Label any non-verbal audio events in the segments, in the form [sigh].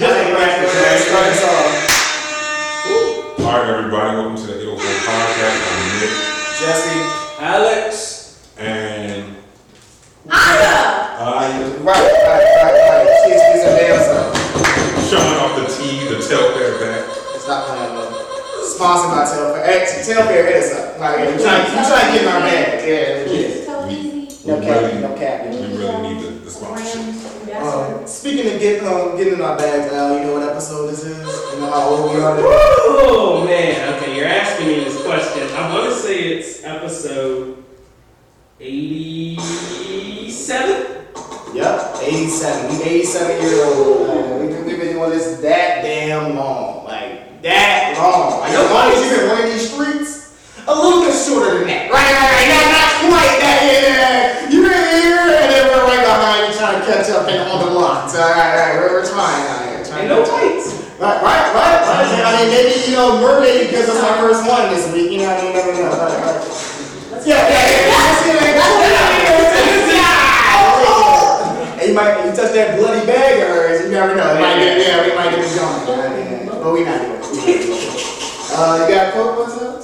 Just Start us off. All right, everybody, welcome to the 804 podcast. I'm Nic, Jesse. Alex. and Aia! I Right, right, right, right. She's, she's a damn showing off the T, the Telfar back. Stop playing with me. Sponsored by Telfar. Actually, Telfar hit us up. Uh, like, yeah, you trying, you trying to get in our bag. Yeah, legit. We- No We cap, really- no cap. We really need the, the sponsorship. Um, speaking of getting, um, getting in our bags, Al, you know what episode this is? You know how old we are? Oh man, okay, you're asking me this question. I want to say it's episode 87. Yep, 87. We 87 years old. We, we've been doing this that damn long. Like, that long. Like, as long as you've been running these streets, a little bit shorter than that. Right, right, right. Not, not quite that. Yeah, You're in here, and then we're right behind you trying to catch up and on the blocks. All right, all right. We're, we're trying out here. Trying And no tights. Right, right, right, right. I mean, maybe, you know, Mermaid gives us our first one this week. You know I mean? Never know. Right, right. Yeah, yeah, yeah. Let's get it. And you might you touch that bloody bag or you never know. It might get, yeah, we might get it going. Yeah, yeah. But we not doing it. Uh, you got Coke myself?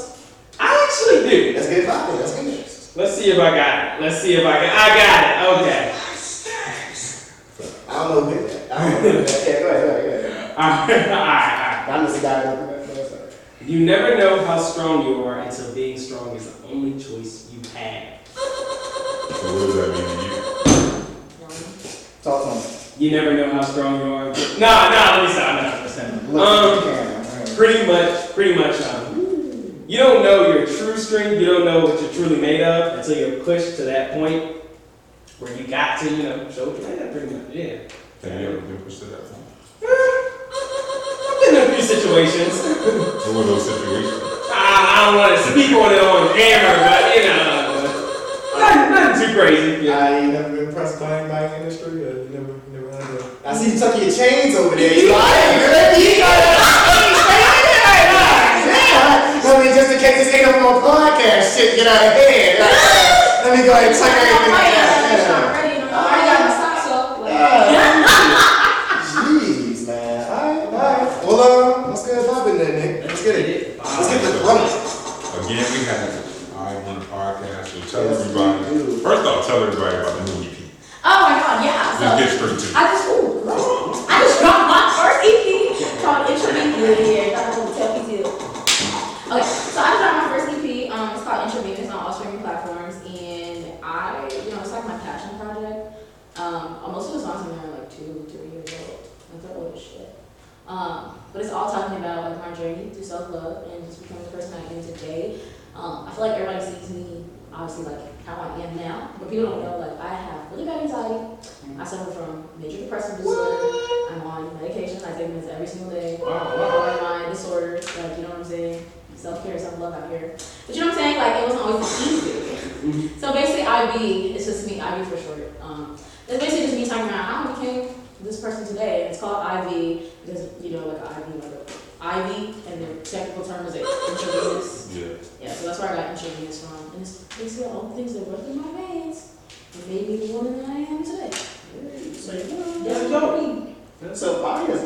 I actually do. Let's get it poppin'. Let's get it. Let's see if I got it. Let's see if I got it. I got it. Okay. I don't know who did that. I don't know who did that. [laughs] Yeah, go ahead, go ahead, go ahead. [laughs] Alright, alright, I'm just a guy that alright. You never know how strong you are until being strong is the only choice you have. So what does that mean to you? Talk to him. You never know how strong you are. until- Nah, nah, let me stop. Nah, listen. Look Um, at the camera. Right. Pretty much, pretty much. Um, you don't know your true strength. You don't know what you're truly made of until you're pushed to that point where you got to, you know, show what you're made of. Pretty much, yeah. Have you ever been pushed to that point? I've been in a few situations. What were those situations? I, I don't want to speak on it on camera, but you know, nothing, nothing too crazy. Yeah. I ain't never been impressed by anybody in the industry. Uh, you never, you never had that. I see you tucking your chains over there. You like, you got I mean, just in case this ain't up on podcast, shit get out of hand. Right? Let me go ahead and tuck everything down. Jeez, man. Alright, alright. Well, uh, let's get it poppin' then, Nic. Let's get it. Let's get the drum. Again, we have I Want a Podcast. So tell Yes, everybody. First off, tell everybody about the new EP. Oh my god, yeah. Let's get straight to it. I just ooh, I just dropped my first EP called Intravenous. Yeah, got to tell people. Okay, so I just dropped my first EP. Um, it's called Intravenous on all streaming platforms, and I, you know, it's like my passion project. Um, uh, most of the songs in there are like two, three years old. Like they're old as shit. Um, but it's all talking about like my journey through self love and just becoming the person I am today. Um, I feel like everybody sees me obviously like how I am now, but people don't know like I have really bad anxiety. I suffer from major depressive disorder. I'm on medication. I take meds every single day. For my disorder, like you know what I'm saying. Self care, self love out here. But you know what I'm saying? Like it wasn't always easy. so basically, IV. It's just me. IV for short. Um, it's basically just me talking about how I became this person today. And it's called IV because you know like IV like a IV and the technical term is like intravenous. [laughs] Yeah. Yeah, so that's where I got intravenous from. And it's basically all the things that run through my veins and made me the woman that I am today. So, you know, That's that's dope. So, Bobby is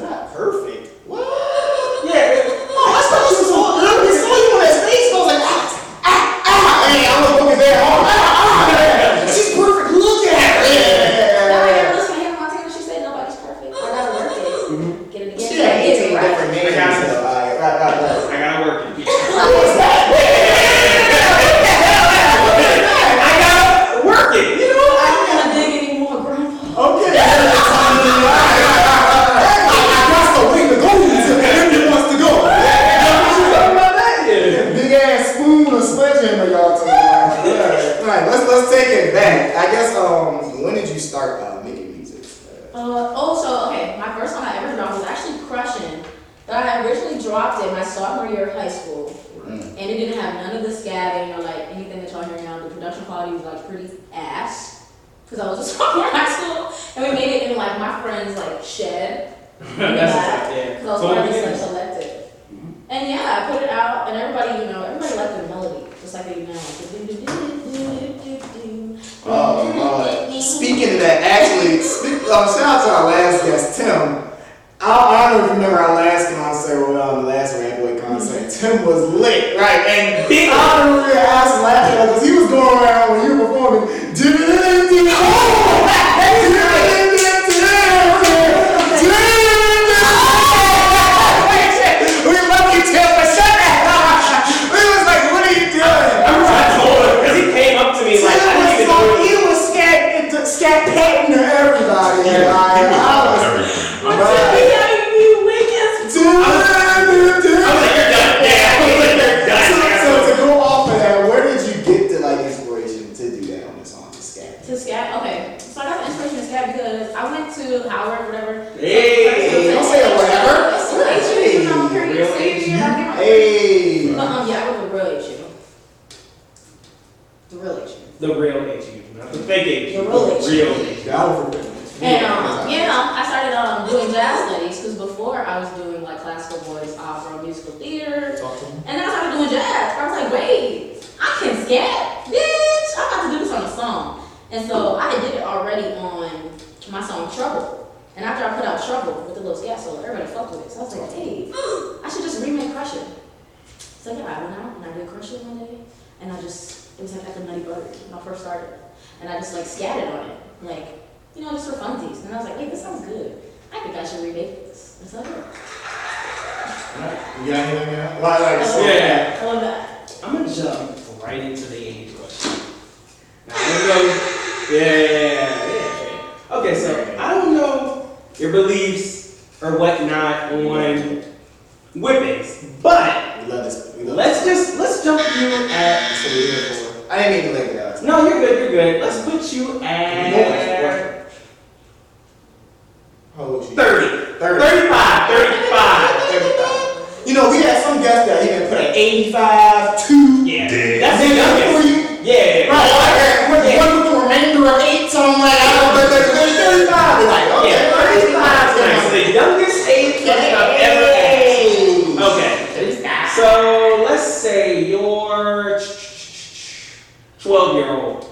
12 year old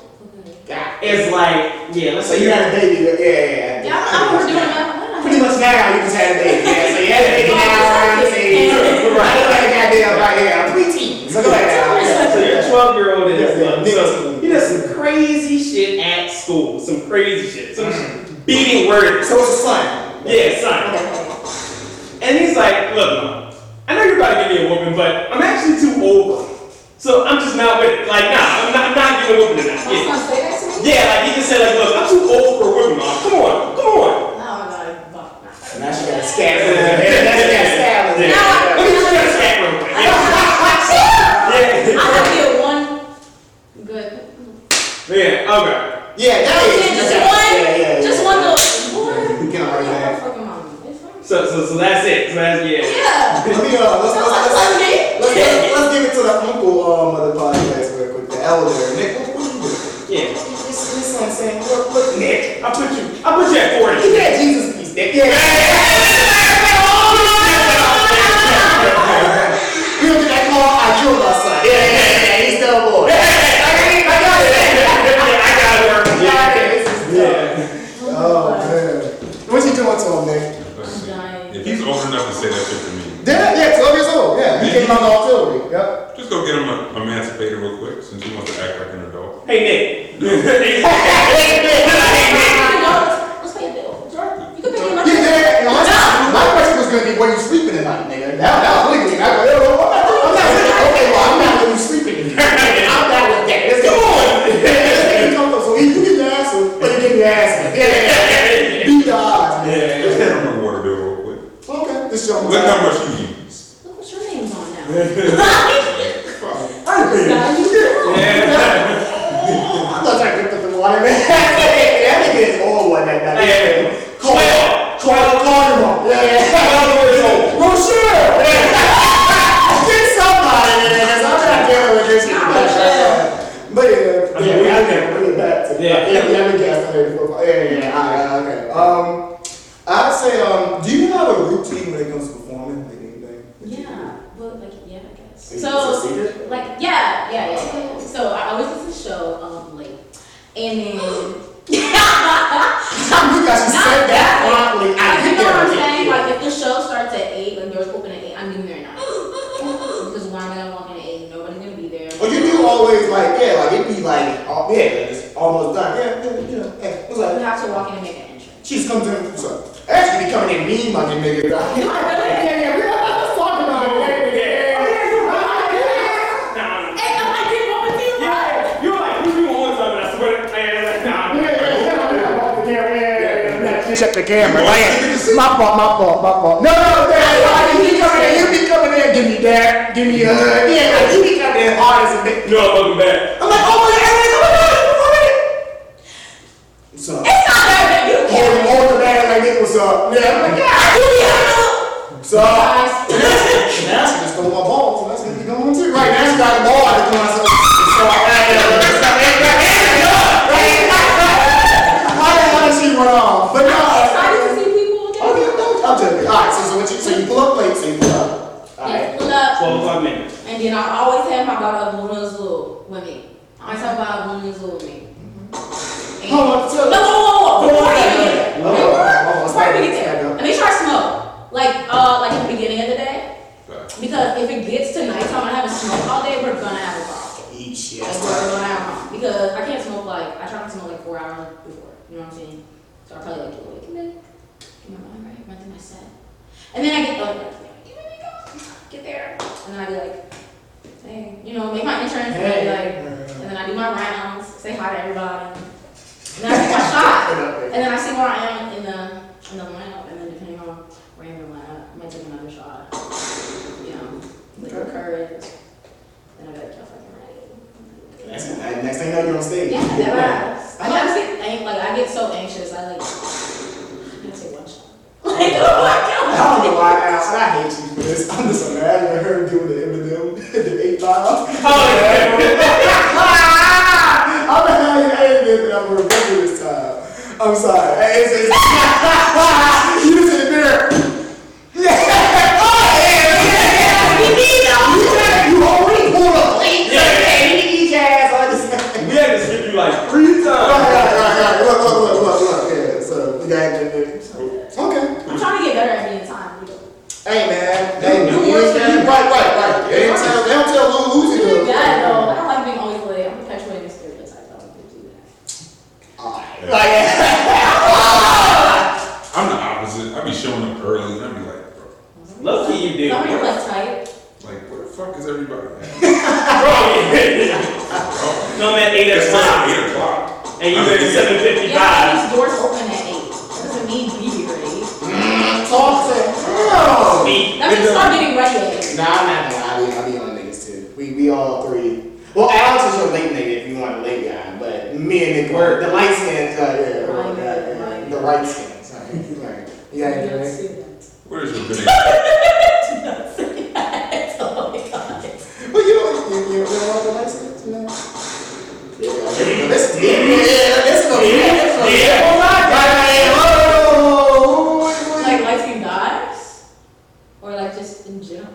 it's like, yeah, let's So say you you're had a baby, yeah, yeah, yeah. Yeah, I remember doing that. Pretty much now, you just had a baby, yeah. So you had a baby now, around this age. Right, like a goddamn, right here, preteen. So go ahead now. So your 12 year old is, Yeah, um, yeah. so he does some crazy shit at school, some crazy shit, some mm-hmm. beating words. So it's a son. Yeah, son. And he's like, look, mom, I know you're about to give me a whooping, but I'm actually too old. So I'm just not with it. Like, nah, I'm not, I'm not giving a whooping tonight. Yeah. son say that to me? yeah, like he just said, like, look, I'm too old for a whooping, mom. Come on, come on. No, no, no. Now she got a scab. Now she got a scab. Yeah. Let me just try to smack real quick. Yeah. I Yeah. have to get one good. Yeah, okay. Yeah, that is. Yeah, just yeah, one, Yeah, yeah, just one little. One. You can already have. fucking mom. It's fine. So, so, so that's it. So that's, yeah. Yeah. Let me, uh, let's, let's, let's, That's let's, me. let's, let's, let's give it to the uncle um, of the podcast real quick, elder. Nic, what, what you doing? Yeah. This, this son saying, look, look, Nic. I put you, I put you at 40. Give that Jesus piece, Nic. Yeah. We don't get that call, I killed my son. Yeah, yeah, yeah, he's still a boy. I got it. I got it. I got it. Yeah. Oh, man. What you doing to him, Nic? I'm dying. If he's old enough to say that shit to me, Yeah, yeah, 12 years old. Yeah, he came out of artillery. Yep. just go get him emancipated real quick since he wants to act like an adult. Hey, Nic. [laughs] Hey, Let's pay a bill. You can pay me my Yeah, yeah, yeah. My, my question was gonna be where you sleeping tonight, nigga. That, that Okay, this show. Look how much you use. Look what your name's on now. [laughs] I thought I picked up the water, man. that nigga is old one, that guy. Yeah. Call him. Call call him up. Yeah, yeah. Well, sure. Get somebody in there, 'cause I'm not dealing with this. But yeah, I mean, yeah, we- I can bring it back to Yeah. yeah, yeah, we got somebody before. Yeah, yeah, yeah, all right, okay. Um, I'd say, um, do you have a routine when it comes to performing, like anything? Yeah, well, like, yeah, I guess. Is it So, a secret? like, yeah, yeah, yeah, yeah. So I always listen to the show, um, late. And then, You guys Not said that that. bluntly. I like, you get know what I'm it. saying? Like, if the always like, yeah, like it be like, oh, yeah, like it's almost done. Yeah, yeah, yeah. Hey, what's You up? have to walk in and make an entrance. She's coming to what's up? Actually, be coming in mean like a nigga. Yeah, yeah, yeah. Let's talk about it. Yeah, yeah, yeah. Nah, Hey, I'm like, you want me to? yeah, you were like, you do one time, and I swear, to- man, nah. Check the camera. Like, my fault, my fault, my fault. No, no, Dad, you be coming in, you be coming in, give me that, give me a hug. Yeah, like, you be coming in hard as a bitch. You know I'm looking back. I'm like, oh my God, oh my God, oh my God. What's up? It's not that bad. You Hold, can't. hold the bag like, nigga, what's up? Yeah, I'm like, yeah, You be able what's up? Guys, Now she just stole my ball, so that's gonna be going too. Right now she got the ball out of the so so I got How the hell did she run off? But no, I'm excited to see people again. Okay, no, I'm joking. Alright, so, so what you so you pull up late, so you pull up. Yeah, Alright. pull 12 o'clock minutes. And then I always have my daughter Luna Zoo with me. I always have my Luna Zoo with me. And- Hold on, tell- No, whoa, whoa, whoa, Hold before on, we back get up. there. Hold on, hold on, hold on, Before we get there. up. Let me try smoke. Like, uh, like at the beginning of the day. Because if it gets to nighttime and I haven't smoked all day, we're gonna have a problem. Eat shit. Like, we're gonna have a problem. Because I can't smoke like, I try not to smoke like four hours before. You know what I'm saying? So I probably like get awake and then get my mind right, run through my set. And then I get like, get there. And then I be like, hey, you know, make my entrance and then be like, and then I do my rounds, say hi to everybody. And then I take [laughs] my shot. And then I see where I am in the in the lineup, and then depending on where I am in the lineup, I might take another shot. You know, liquor courage. Then I gotta kill fucking ready. Next, next thing you know, you're on stage. Yeah, [laughs] never. I gotta get ang- like I get so anxious. I like I gotta take one shot. Like oh my I god. don't know why, Al, and I hate you for this. I'm just imagining her doing the Eminem, [laughs] the eight mile. Oh, [laughs] I'm gonna have you edited and I'm gonna remember this time. I'm sorry. It's, it's, [laughs] you just in there. Yeah. Oh, yeah, yeah, yeah. You need that. You already pulled up late. Yeah. Hey, you need your ass on this. We had to skip you like three Right, right, times. right, right. Look, look, look, look, look. Yeah, so you got it. Okay. I'm trying to get better at being time. You Hey man, hey, You- you, you you, work you, that. right, right, right. They don't tell, they don't tell Lil Uzi to. got it though. I don't like being always late. I'm perpetuating the stereotype. I don't like to do that. Alright. Like, I'm the opposite. I be showing up early and I be like, bro, Low key you do. Some people Bro, like tight. like where the fuck is everybody at? yeah. Bro, No, man, 8 it's o'clock. like eight o'clock. And you I'm at 7.55. Yeah, these doors open at eight. Doesn't mean be ready. talk to no. Me. That means start getting ready at eight. Nah, I'm not gonna. I be, I be on niggas too. We, we all three. Well, Alex is your late nigga if you want a late guy, but me and Nic were the light skins. Uh, yeah, Right, yeah, yeah, the right skins. Right. Right. You gotta. What is your [laughs] video? Yeah, this is a, Yeah. my God, Like light skin guys? Or like just in general?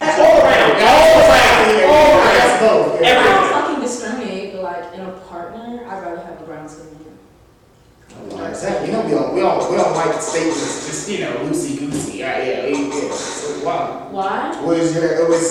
All around, all around. All around. That's both. I don't fucking discriminate, but like in a partner, I'd rather have a brown skin man. Like I said, we don't be on, we don't, we don't like statements, just, you know, loosey goosey. Yeah, yeah, yeah. So, wow. Why? What is your, what is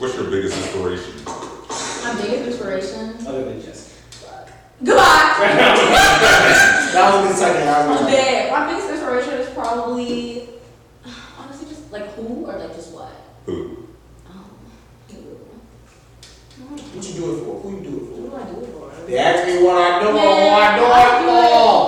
What's your biggest inspiration? My biggest inspiration. Other than Jessica. Goodbye. [laughs] that was the second I was my biggest inspiration is probably honestly just like who or like just what. Who? Oh. What you do it for? Who you do it for? What do I do it for? They ask me what I do, or what I do it for.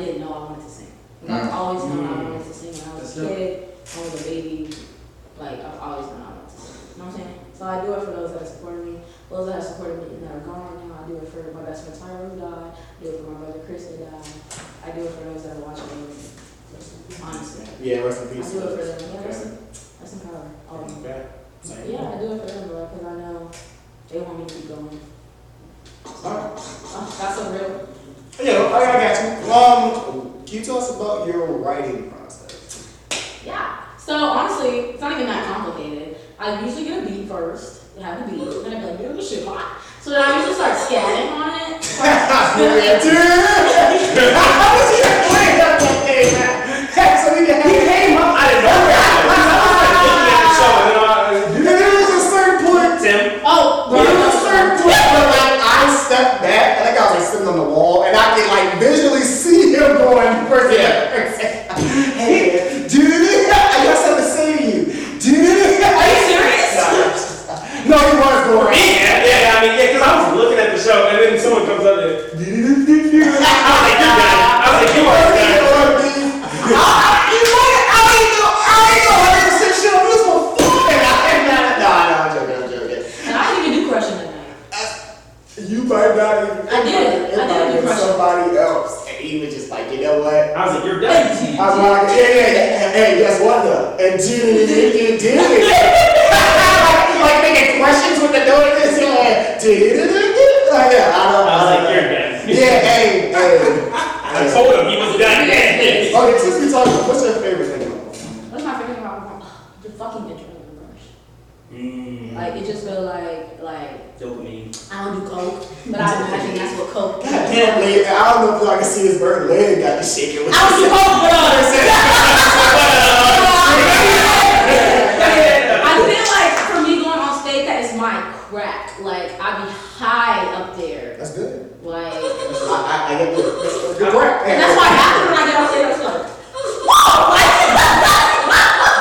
I didn't know I wanted to sing. Like, mm. I've always known I mm. wanted to sing when I was a kid, when I was a baby. Like I've always known I wanted to sing. You know what I'm saying? So I do it for those that have supported me, those that have supported me and that are gone right now. I do it for my best friend Tyra who died. I do it for my brother Chris who died. I do it for those that are watching me. Honestly. Yeah, rest in I do it for them. Yeah, that's, that's some power. All of them. Okay. Yeah, I do it for them, bro, because I know they want me to keep going. Alright. Oh, that's so real. Yeah, I I got you. Um, can you tell us about your writing process? Yeah. So honestly, it's not even that complicated. I usually get a beat first, I have a beat, and I'd be like, dude, this shit hot. So then I usually start scatting on it. [laughs] So [laughs] and can like visually see him going person Yeah. to person. Hey, dude, I got something to say to you, dude. Are you serious? No, he was going. Yeah, yeah, I mean, yeah, because I was looking at the show and then someone comes up and I was like, you done. I was like, you are done. And I didn't even do crushing that night. You might not even. I did. It I did might do be crush. somebody else, and he was just like, you know what? I was like, you're done. I was like, yeah, yeah, yeah. Hey, guess what though? And dude, dude, dude, dude. Like making questions with the door. This, yeah. Dude, dude, dude, dude. Like, yeah, I don't I was like, you're done. Yeah, hey, hey. I told him he was done. Okay, since we talking, what's your favorite thing about it? What's my favorite thing about the fucking adrenaline rush? Mm, Like it just feel like like dopamine. I don't do coke, but I imagine that's what coke. God damn, leg. I don't know if I can see his bird leg got to shaking. I don't do coke, bro. I feel like for me going on stage, that is my crack. Like I be high up there. That's good. Like, I, I, I get the, the, the correct. and that's why after when I get on stage, I'm just like,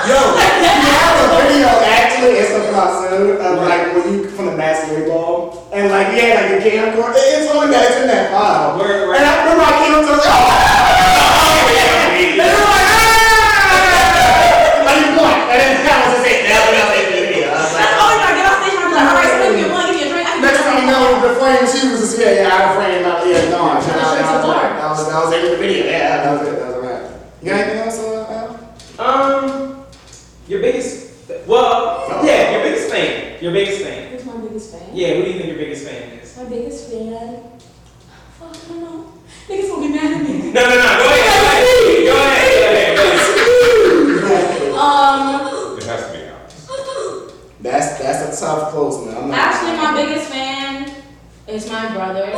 Yo, you have a video actually, it's gonna come out soon, of like when you from the basketball, and like yeah, like the camcorder, it's on that, it's in that file. Where- where- And I remember I came up to like, oh, and they were like, ah, like you point, and then that was just it. That was just it in the video. I was that's like, always when I get on stage, I'm like, all right, so give me a blunt, give me a drink. I can next thing you know, the flame, she was just yeah, yeah, out of frame, out, yeah, no, that, that, Straight to that, the bar. that was that was it in the video. Yeah, that was it. That was a wrap. You got anything else, uh, Al? Um, your biggest, well, yeah, your biggest fan. Your biggest fan. Who's my biggest fan? Yeah, what do you think your biggest fan is? My biggest fan. Fuck, I don't know. Niggas gonna be mad at me. [laughs] No, no, no, go ahead, go ahead, go ahead, go ahead. Um, It has to be Alex. That's that's a tough close, man. I'm not, actually, my biggest fan is my brother,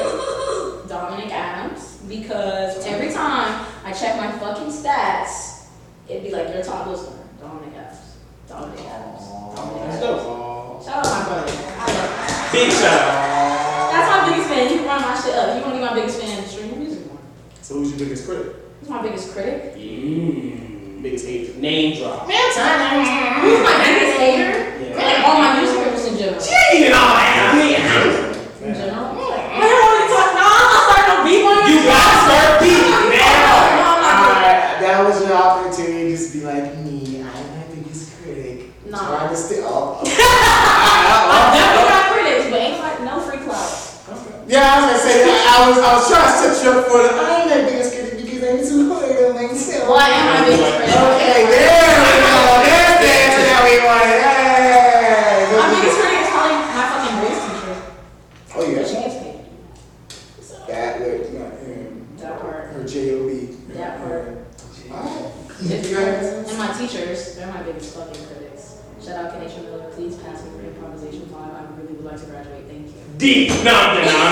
Dominic Adams, because every time I check my fucking stats, it'd be like your top listener, Dominic Adams. Dominic Adams. Dominic Let's Adams. go. Shout out my brother. I love him. Big shout out. That's my biggest fan. He run my shit up. He wanna be my biggest fan. Stream music more. So who's your biggest critic? Who's my biggest critic. Mm. Biggest hater? Name drop. Man, time. Who's my biggest hater? Yeah. Like all my music or just in general? Ain't all that. I mean, In general? I don't want to talk. No, I'm not starting no beef on you gotta start beating No, now. I'm not doing Alright, that was your opportunity to just be like me. I'm my biggest critic. Nah. Trying to stay off. I definitely got critics, but ain't like no free clout. Yeah, I was gonna say that. I was I was trying to set you up for the. I ain't that biggest critic because I'm too hard on myself. Well, I am biggest critic. Okay, there we go. There's the answer that we wanted. Hey. My biggest critic is probably my fucking bass teacher. Oh yeah. She gets paid. So, That him. that part. Her J.O.B. That part. Alright. If you're, and my teachers, they're my biggest fucking. Shout out Kenesha Miller. Please pass me for improvisation five. I really would like to graduate. Thank you. D. No, no, no. Nah, nah,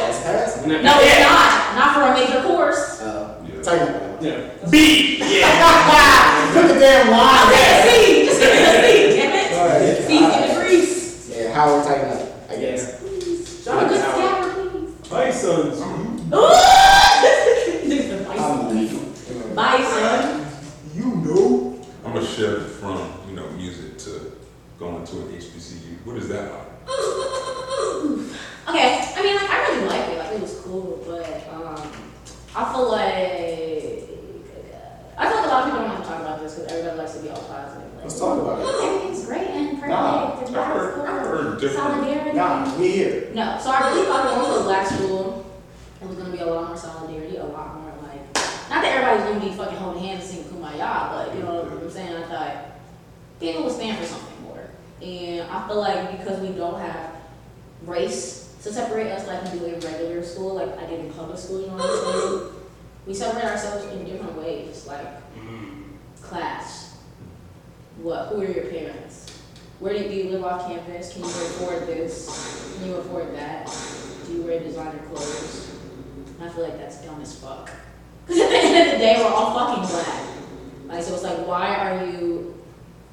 That's passing. nah, nah. No, it's Yeah. not. Not for a major course. Uh, Yeah. tighten. Yeah. B. Yeah. [laughs] Put the damn line Take a there. C. Just give me a C. Damn it. Alright. C in the grease. Yeah, Howard tighten up, I guess. Shout out Good to Howard. scabber, please. Bisons. Ooh! Niggas the I'm bison. Bison. You know. I'm gonna shift from, you know, music to going to an HBCU. What is that like? Okay, I mean, like, I really liked it. Like, it was cool, but um, I feel like I feel like a lot of people don't want to talk about this because everybody likes to be all positive. Like, Let's talk about it. Everything's great and perfect. Nah, and I've heard- black I've school, heard different- solidarity. Nah, we here. No, so I really thought going to a black school, it was gonna be a lot more solidarity, a lot more like, not that everybody's gonna be fucking holding hands and singing kumbaya, but you know what I'm saying? I thought people would stand for something more. And I feel like because we don't have race to separate us like we do in regular school, like I did in public school, you know what I'm saying? We separate ourselves in different ways, like class. What? Who are your parents? Where do you, do you live off campus? Can you afford this? Can you afford that? Do you wear designer clothes? And I feel like that's dumb as fuck. Because [laughs] at the end of the day, we're all fucking black. Like, so it's like, why are you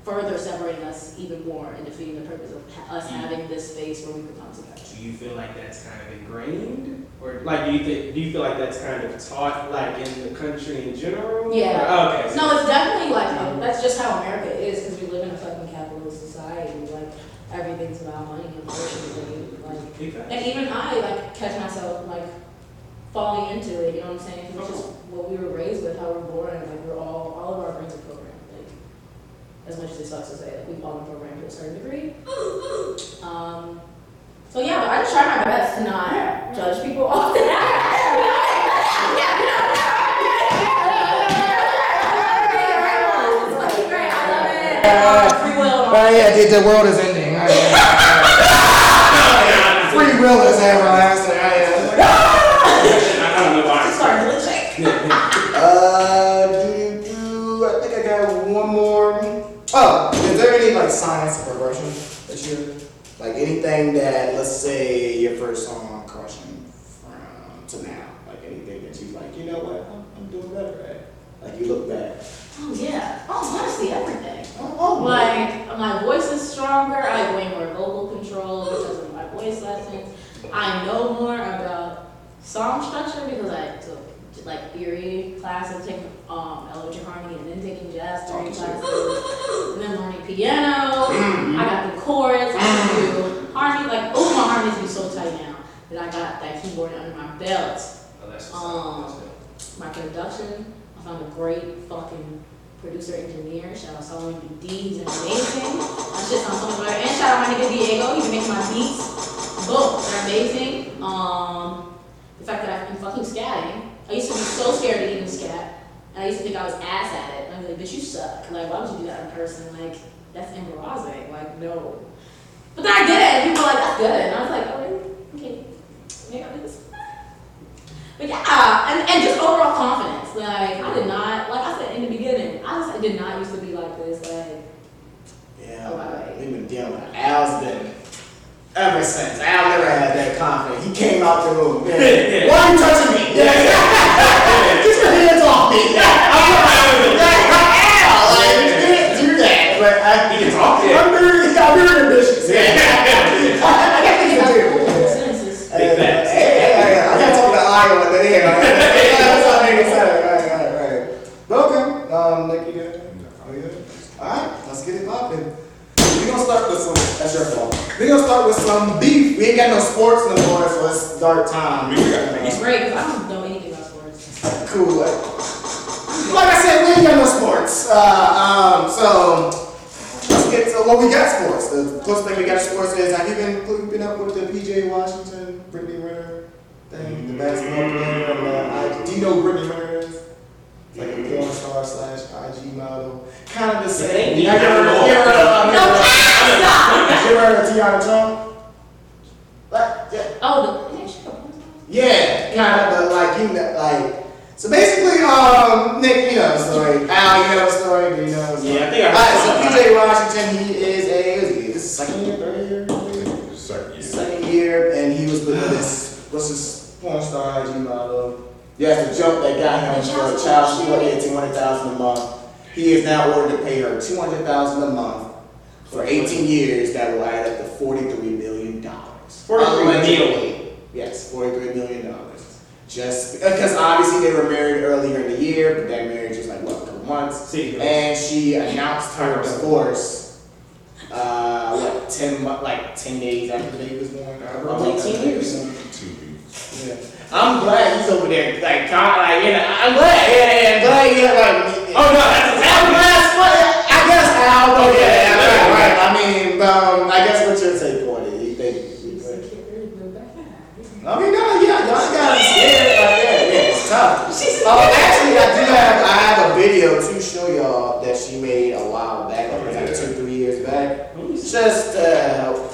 further separating us even more and defeating the purpose of us having this space where we can come together? Do you feel like that's kind of ingrained, or like do you think do you feel like that's kind of taught like in the country in general? Yeah. Or- okay. so- No, it's definitely like, um, that's just how America is because we live in a fucking capitalist society. Like, everything's about money, unfortunately. Like. And even I like catch myself like falling into it. You know what I'm saying? 'Cause it's just what we were raised with, how we're born. Like we're all, all of our brains are programmed. Like as much as it sucks to say, like we've all been programmed to a certain degree. [gasps] Um. So yeah, but I just try my best to not judge people off Free will. Oh yeah, the, the world is ending. Yeah. [laughs] Free will is everlasting. Like science of progression that you like anything that let's say your first song crushing from to now, like anything that you like, you know what, I'm, I'm doing better at. Like you look back. Oh yeah. Oh, honestly, everything. Oh, oh, oh Like my voice is stronger. I have way more vocal control because of my voice lessons. I know more about song structure because I took like theory class classes, taking um, elementary harmony, and then taking jazz theory classes, and then learning piano. I got the chords. I do harmony. Like oh, my harmonies be so tight now that I got that keyboard under my belt. Oh, that's Um, My production, I found a great fucking producer engineer. Shout out Solomon B. D. He's amazing. My shit's on so much. And shout out my nigga Diego. He's making my beats. Boom, they're amazing. Um, the fact that I've been fucking scatting. I used to be so scared to even scat. And I used to think I was ass at it. And I'm like, bitch, you suck. Like, why would you do that in person? Like, that's embarrassing. Like, no. But then I did it, and people were like, that's good. And I was like, oh. Okay. Maybe I'll do this. But yeah, and, and just overall confidence. Like I did not, like I said in the beginning, I just did not used to be like this. Like Yeah, oh, Okay. we've been dealing with Al's been ever since. Al had that confidence. He came out the room. Man, Yeah. Why are you touching me? [laughs] Get your hands off me. I'm Al, like, you can't do that. But I, He can talk, yeah. I'm very, I'm very ambitious. [laughs] I got things to do. sentences. Big facts. hey, hey, hey, I gotta talk to Iowa with the hair. That's what niggas say. Right, right, right. But okay, um, Nic, you good? Oh, you good? Alright, let's get it poppin'. We gonna start with some, that's your fault. We gonna start with some beef. We ain't got no sports no more, so it's dark time. We got It's great because I don't know anything about sports. Cool. Like, like I said, we ain't got no sports. Uh, um, so let's get to what we got sports. The closest thing we got to sports is have you been keeping up with the PJ Washington, Brittany Renner thing, the basketball player? And, uh, I, do you know who Brittany Renner is? It's like a porn star slash IG model. Kind of the same. It You ain't ever heard of- you ever heard of- No, stop. you ever Tiana Trump? Like, yeah. Oh, the yeah. Yeah, kind of, but like you know, like So basically, um, Nic, you know the story. Al, you know the story. Do you know the story? Yeah, I think I Alright, so heard PJ Washington, he is a, what is he, this is second year, third year? The second year. Second year, and he was with this, what's this porn star, IG model. Yeah, the jump that got him for a child support, eighteen hundred thousand a month. He is now ordered to pay her two hundred thousand a month for eighteen years. That will add up to forty-three million dollars. 43 million. Yes, forty-three million dollars. Just because obviously they were married earlier in the year, but that marriage was like what, a couple months. See, And she announced her divorce, uh, what, ten like ten days after the baby was born. Around 18 years. Two weeks. Yeah. I'm glad he's over there, like, con- like, you know, I'm glad, yeah, yeah, I'm glad, yeah, like. Oh, no, that's I'm glad, I guess Al, oh, yeah, yeah, right, right, I mean, um, I guess what's your take on it? You think? I mean, no, yeah, y'all be scared, like, yeah, yeah, it's tough. Oh, actually, I do have, I have a video to show y'all that she made a while back, like two, three years back. Just, uh, help.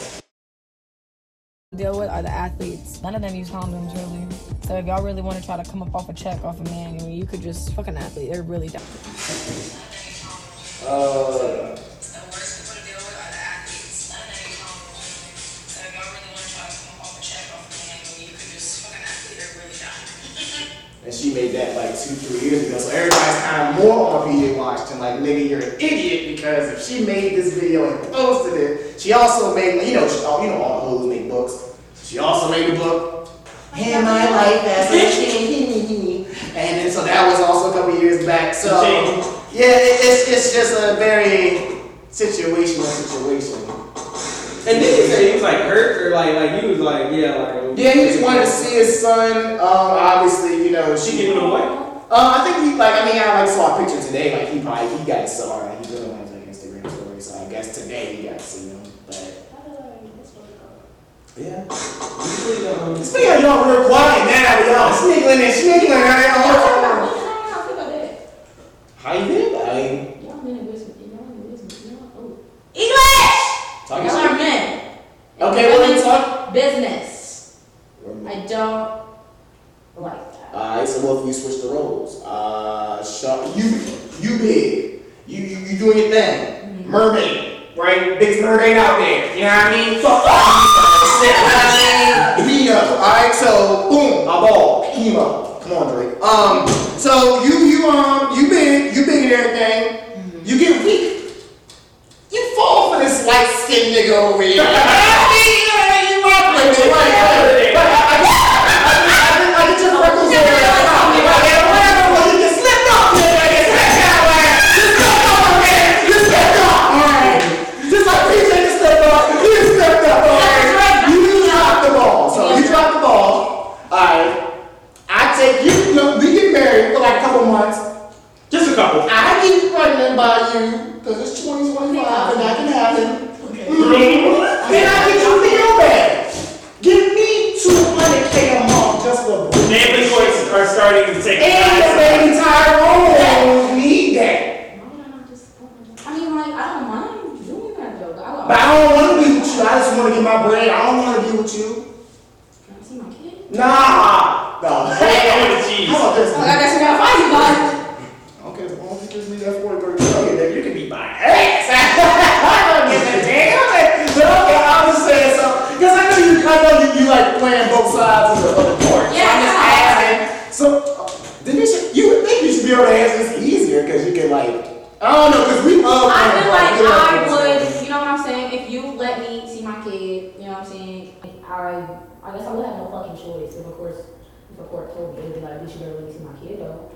deal with are the athletes. None of them use condoms really. So if y'all really want to try to come up off a check off a man, I mean, you could just fuck an athlete. They're really dumb. uh, And she made that like two, three years ago. So everybody's kind of more on PJ Washington, like, nigga, you're an idiot because if she made this video and posted it, she also made, you know, she, oh, you know, all the hoes make books. She also made a book, In My Life as a. And then, so that was also a couple years back. So, yeah, it, it's, it's just a very situational situation. And then he said he was like hurt or like like he was like yeah like Yeah, he just wanted to see his son. Um, obviously, you know, She she giving him away. Uh, I think he like I mean I like saw a picture today. Like he probably he got saw her. He really has like Instagram story, so I guess today he got to see him. But yeah, Usually um, speaking of y'all real quiet now, y'all sniggling and sniggling. Y'all. How you feel? I mean, English! talk Y'all are men. Okay, what are you talking? Business. I don't like that. Alright, so what if you switch the roles? Uh, Shark, you, you big. You, you, you doing your thing. Mermaid, right? Big mermaid out there. You know what I mean? [laughs] Fuck off. We know. Alright, so boom, a ball, emo. Come on, Drake. Um, so you, you, um, you big, you big and everything. You get weak. You fall for this light skinned nigga over here. [laughs] pregnant because it's 2025 and that can happen. [laughs] Then I get you the bag. Give me 200k a month just for Family voices are starting to take. And the baby Tyrone need that. Why I not just? I mean, like, I don't mind doing that though. I But I don't want to be with you. I just want to get my bread. I don't want to be with you. Can I see my kid? Nah. No. Hey, I want the cheese. How about this? Oh, I guess we gotta find you guys. Okay, as long as you give me that 40 burger, okay, then you can beat my ass. I don't give a damn. But okay, I'm just saying something. Because I know you, I know you, you like playing both sides of the, of the court. So I'm just Yeah. asking. So, then you should, you would think you should be able to answer this easier because you can like, I don't know, because we love I feel like, like I would, stuff. you know what I'm saying? If you let me see my kid, you know what I'm saying? I, I guess I would have no fucking choice. If of course, if a court told me, it would be like, bitch, you better let me see my kid though.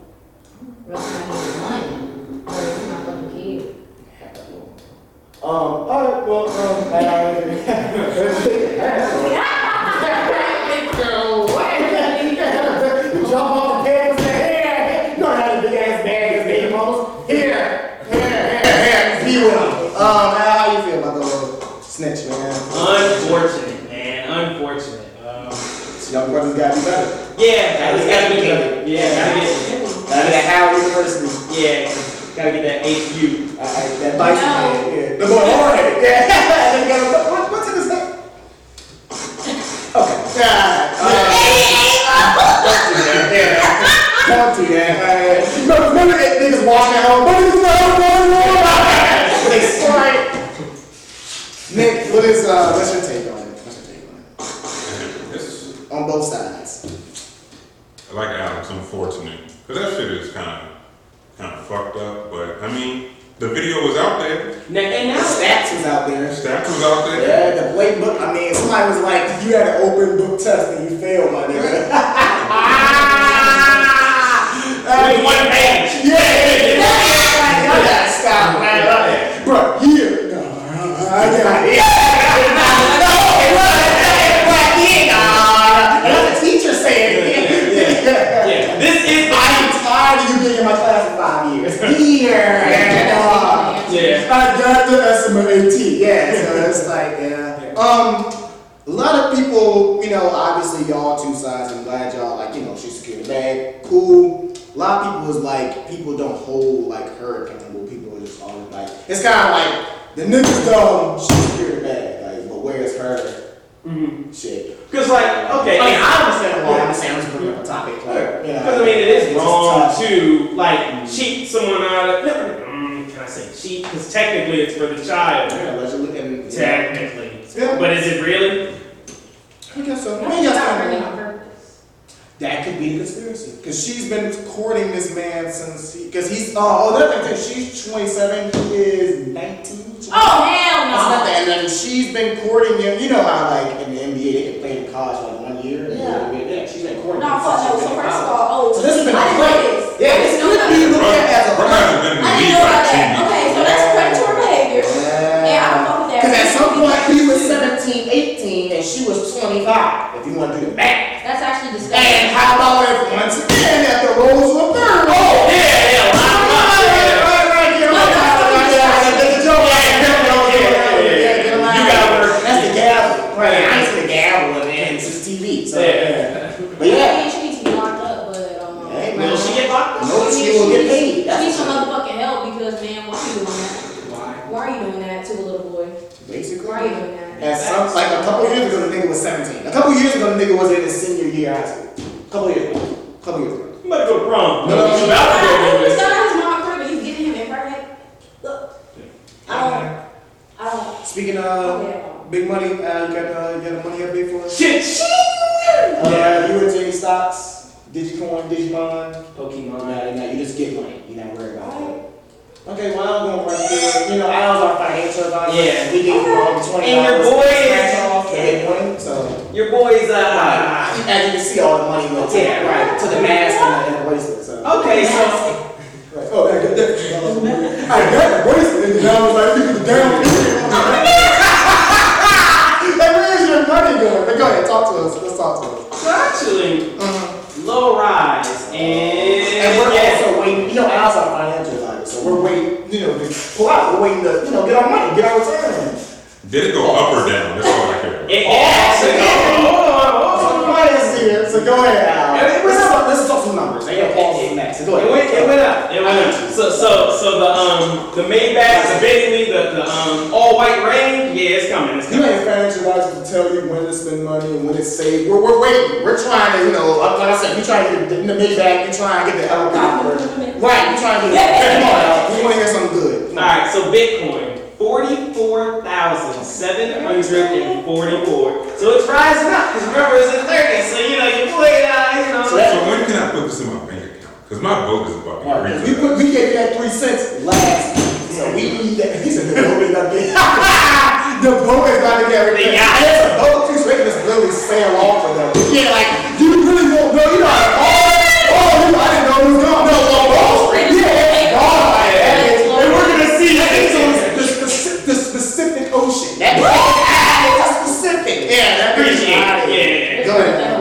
Rest of my kid money. Or see my fucking kid. Um, alright, well, um, You jump off the campus and here, you don't have a big ass bag as baby mamas. Here, here, here, here, be with them. Um, how you feel about the little snitch, man? Unfortunate, man. Unfortunate. Um, This young brother's gotta be better. yeah, gotta, gotta get that. Yeah, gotta get. Gotta get Howard University. Yeah, gotta get that HU. Uh, that bites No. man, yeah. The boy hard headed, yeah. Then you gotta- what- What's in his name? Okay. Yeah. uh, Don't do that. Don't do that. is uh, what's your take on it? What's your take on it? It's, On both sides. like Alex, unfortunate. Because that shit is kind of kind of fucked up. But, I mean, the video was out there. Now, and The now, stats was out there. Stats was out there. Yeah, the black book. I mean, somebody was like, you had an open book test and you failed, my nigga. With one page. Yeah, yeah, yeah. Like, I gotta stop, man. Like, Bro, here. No, I got it. No, it wasn't. Right here, nah. Another teacher said it. yeah, this is the I am tired of you being in my class for five years. Here, dog. Yeah. I got the estimate 18. Yeah, so it's like, yeah. Um, a lot of people, you know, obviously y'all two sides. I'm glad y'all like, you know, she secured the bag. Cool. A lot of people is like, people don't hold like her accountable. People are just always like, it's kind of like the niggas dumb. She secured the bag. Like, but where's her shit? Because, like, okay. I mean, I understand why. I understand. I'm just bringing up a topic. Like, you know, Because I mean, it's wrong to like cheat someone out of. Mm, can I say cheat? Because technically, it's for the child. Yeah, allegedly, and Technically, Yeah. but is it really? I guess so. I That's mean, yes, not I really know. on purpose. That could be the conspiracy. Because she's been courting this man since he. Because he's. Oh, another thing too. She's 27. He is 19. Oh hell That's no! nothing. And then she's been courting him. You know how, like, in the NBA, they can play in college for like one year. and Yeah. then- Yeah, she's been courting No, him. fuck since no. she's So been in first of all, oh, So this has been I a didn't play. know this. Yeah, this I didn't could know be that. looked at as a play. hasn't been in the I didn't know about that. Okay, so that's predatory behavior. Yeah. Yeah, I don't fuck with that. Because at some point he was 17, 18, and she was 25, if you want to do the math. That's actually disgusting. And how about if once again that the roles were burned? Oh, Yeah, yeah, line them up, yeah. You gotta work. That's the gavel. Right, I ain't the gavel and then it's just TV. So, Yeah. But yeah. Yeah, she needs to be locked up, but um. Hey, man. Will she get locked up? No, she will get paid. She That's needs some what- motherfucking help because man, why are you doing that? Why? Why are you doing that to a little boy? Basically. Why are you doing that? And some, like a couple years ago, the nigga was 17. A couple years ago, the nigga was in his senior year of high school. A couple years ago. A couple years ago. You better go to prom. No, no, no, You no. about to go to He's his mom crib and he's getting him impregnate. Look, I don't, I don't. Speaking of Yeah. big money, uh, you got, uh, you got the money update for us? Shit, shit. Uh, Yeah. you into any stocks? Digicoin, Digimon? Pokemon. No, no, you just get money. You're not worried about it. Okay, well, I'm going right through. You know, I was our financial advisor. Yeah. We gave um, twenty And your dollars boy is- scratch off to get. So, Your boy's uh. as you can see, all the money went to Yeah, right. to the mask and the, and the bracelet. So. Okay, so Right. Oh, I got that. I got the bracelet, and I was like, look at the down Like, [laughs] where's your money going? But go ahead, talk to us. Let's talk to us. so actually, low rise and And we're yeah. also waiting, you know, Al's our financial advisor, so we're waiting, you know, to pull out, we're waiting to, you know, get our money, get our return. Did it go up or down? That's all I care about. It, it actually, hold on, hold So on. the money is here, so go ahead, Al. And it was- Let's talk, let's talk some numbers. I got Paul is next, so go It ahead. went, it went up. It went up. So, so, so the um, the Maybach, the basically the the um, all white range. Yeah, it's coming. It's coming. You coming. ain't financial advisor to tell you when to spend money and when it's saved. We're, we're waiting. We're trying to, you know, like like I said, we trying to get the, in the Maybach, we trying to get the helicopter. [laughs] Right, we trying to get, come on, Al, we want to hear something good. All right. So Bitcoin, forty-four thousand seven hundred and forty-four. So it's rising up. Cause remember it's at thirty. So you know you play it out. You know. So that- So when can I put this in my bank account? Because my book is about to Right, get 'cause we put, we gave you that three cents last week, so we need that. He said the boat is about to get. [laughs] the boat is about to get everything. They got And it's a boat too, so they can just really sail off with them. Yeah, like you really won't know. You know, like, oh, oh, you, I didn't know it was gone. No, on Wall Street. Yeah, it's gone. Like, that is, and we're gonna see that it's on the, speci- the specific ocean. That that's specific. Yeah, that Appreciate it. Yeah. Go ahead. That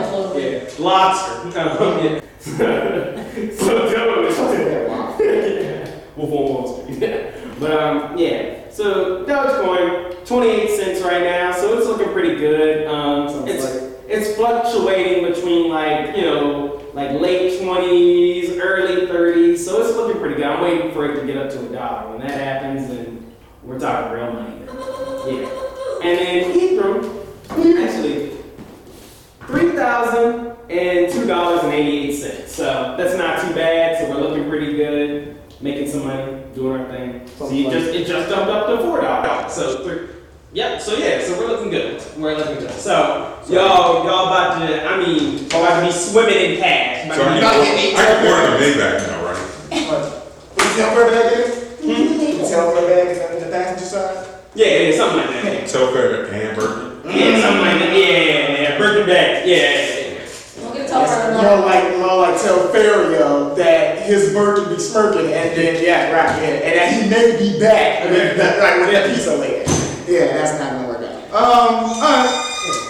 whole float away. Yeah. Lobster. Um, yeah. [laughs] so Doge. [laughs] Wolf on Wall Street. but um, yeah. So Dogecoin, 28 cents right now. So it's looking pretty good. Um, it's like- it's fluctuating between like you know like late 20s, early 30s. So it's looking pretty good. I'm waiting for it to get up to a dollar. When that happens, then we're talking real money. Yeah. And then Ethereum, actually three thousand and two dollars and eighty-eight cents. So that's not too bad. So we're looking pretty good, making some money, doing our thing. So you just it just jumped up to four dollars. So three, Yep. So yeah. So we're looking good. We're looking good. So y'all, y'all about to. I mean, about to be swimming in cash. So to I be- gotta get eight can times. order a big bag now, right? What you tell for that is? You Telfar bag is on the passenger side? yeah, yeah, something like that. Tell Telfar and Birkin. Yeah, something like that. Yeah, yeah, yeah. Birkin bag. Yeah, yeah, yeah. Get a tell More like, more like tell Fario that his bird be smirking and then, yeah, right, yeah, and that he may be back, with that, like with that pizza later. Yeah, that's not gonna work out. Um, alright.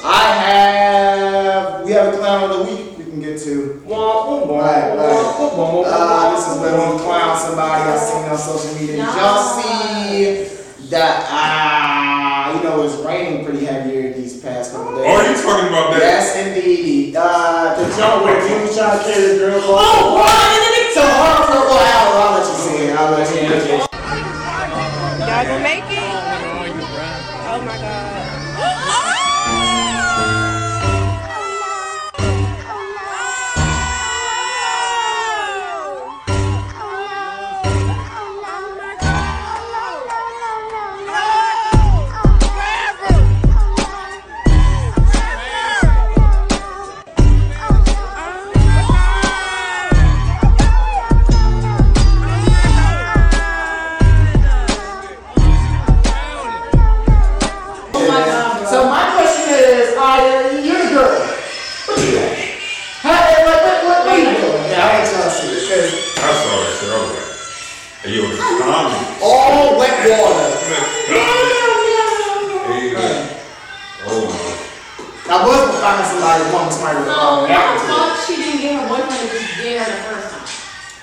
I have, we have a clown of the week we can get to. Right, right. Uh, this is when we clown somebody I seen on social media. Did y'all see that, ah, you know, it's raining pretty heavy here these past couple days. Oh, are you talking about that? Yes, indeed. Uh, the jump where he was trying to carry the girl. Oh, wow, So hard for a while. I'll let you see it. I'll let you see it. Y'all gonna make it? Y'all to see it. 'cause I saw that shit. I was like, hey, yo, it's Tommy. all wet water. Hey, oh no. I was gonna find somebody who wants somebody with a So, problem. how the fuck she didn't get her boyfriend to just get her the first time?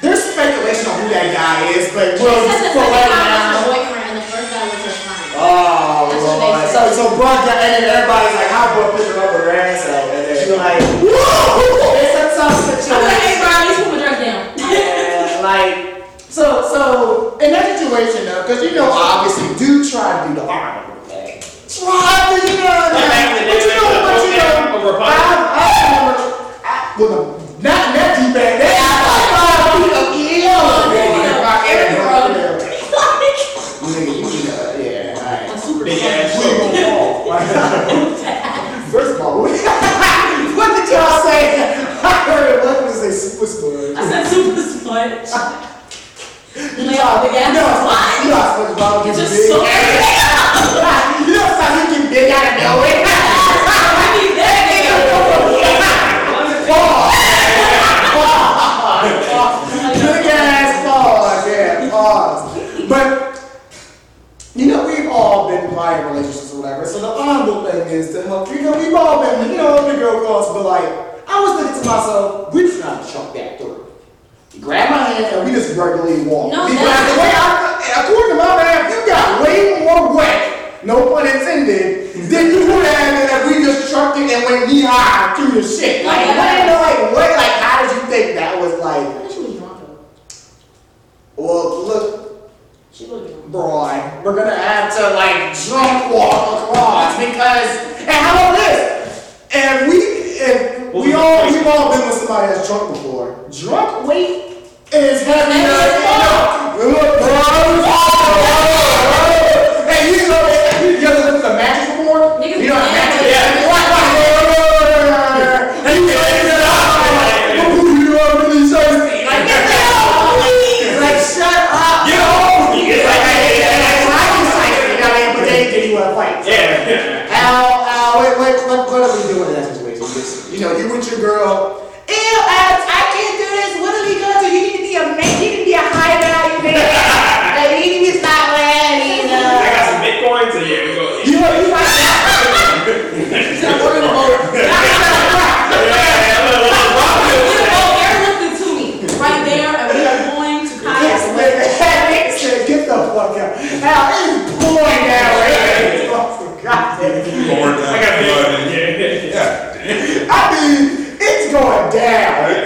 There's speculation on who that guy is, but She well, said the for second right time was her now. boyfriend and the first guy was her friend. Oh, That's what Lord. So, so bro, and then everybody's like, how about pick her up with her ass out? And then she's like, whoa! It's a tough I'm like, hey, situation. Bro, these people dress down. Yeah, like, so, so, in that situation though, because you know, I obviously, do try to do the honorable thing. Try to, you know, Like back in the day, but you know, like but you know, Republican I, I remember, I, well, no, not in that deep end, that, I thought, you know, yeah, rock and roll, yeah. Nigga, you know, yeah, alright. A super Big slut. ass We show. First of all, what what did y'all say? I heard what was they super sponge. I said super sponge. You Like, know, big ass you know, sponge. you know, SpongeBob gets Just big. so You know, how he [laughs] [laughs] get big out of nowhere. I need that Big ass pause, yeah, pause. But you know, we've all been prior relationships or whatever. So the honorable thing is to help. You know, we've all been, you know, the girl calls, but like, I was thinking to myself, we just not chuck that through. You grab my hand and we just regularly walk. No, because that's- the way I, according to my math, you got way more wet, no pun intended, than you would have if we just trucked it and went knee high through the shit. Oh, like, No, what, that's- like, what, like, how did you think that was like? She was drunk though. Well, look, She was drunk. boy, we're gonna have to like drunk walk across because, and how about this? And we, and we all, we've all been with somebody that's drunk before. Drunk weight is heavy. Heavy as fuck. Look, bro. Hey, you know, you ever looked at the mattress before? Niggas You know, be the mattress. mad. Yeah. What, what, Hey, you know, you know, really thirsty. Like, get the hell, please. Like, shut up. Get off me. It's like, hey, hey, hey, I can fight, you know what I mean? But they did you want to fight. Yeah. Al, Al, wait, wait, what, what are we doing in that situation? Just, you know, you with your girl. Ew, Alex, I can't do this. What are we gonna do? You need to be a man. You need to be a high value man. like, you need to be stop wearing, you I know. got some Bitcoin, so yeah, we go. You know, you like that. So we're gonna go. airlifted to me right there, and we are going to Yes, kayak. nigga. That nigga said, get the fuck out. Al, it's pouring down right here. Oh, God damn it. Pouring down I got blood Bitcoin. and- Yeah. Yeah, damn. I mean, it's going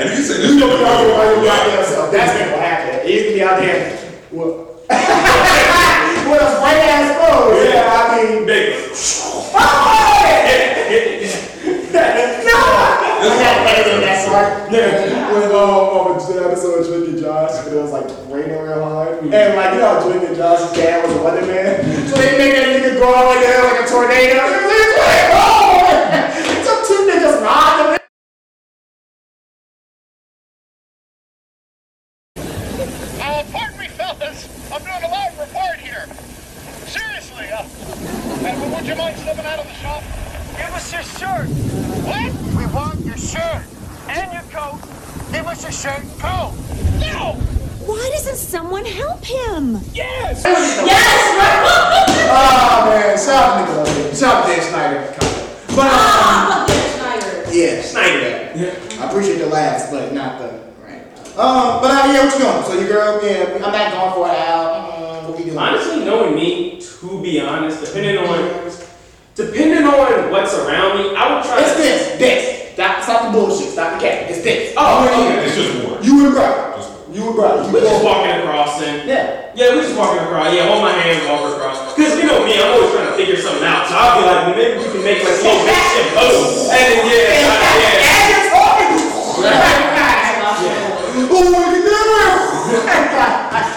And you said You gonna be out there by your goddamn self. That's not gonna happen. He's gonna be out there. What? [laughs] With a bright ass phone. Yeah, I mean. Big. [laughs] No! I got better than that part. Yeah, when um, on the episode of Drake and Josh, it was like raining real hard. And like, you know Drake and Josh's dad was a weatherman? So they made that nigga go out like that, like a tornado up two niggas riding. Uh, pardon me, fellas. I'm doing a live report here. Seriously, uh, uh, would you mind stepping out of the shop? Give us your shirt. What? We want your shirt and your coat. Give us your shirt and coat. No! Why doesn't someone help him? Yes! Yes! [laughs] Oh man, shout out to Nickelodeon. Shout out to Dan Schneider. But um, Fuck that Schneider. yeah, Schneider. I appreciate the laughs, but not the right. Um, but uh, yeah, what you doing? So your girl, yeah, I'm back going for an hour. Um, what we doing? Honestly, knowing me, to be honest, depending on depending on what's around me, I would try It's to this, this. Stop, stop the bullshit. Stop the cat. It's this. Oh, You and okay. It's just water. You, you and brother. You and brother. We're just both- walking across and Yeah. yeah, we're just walking across. Yeah, hold my hands walk across. Cause you know me, I'm always trying to figure something out. So I'll be like, well, maybe we can make like a little makeshift boat. And then yeah, yeah, And you're talking. Oh, what you [laughs]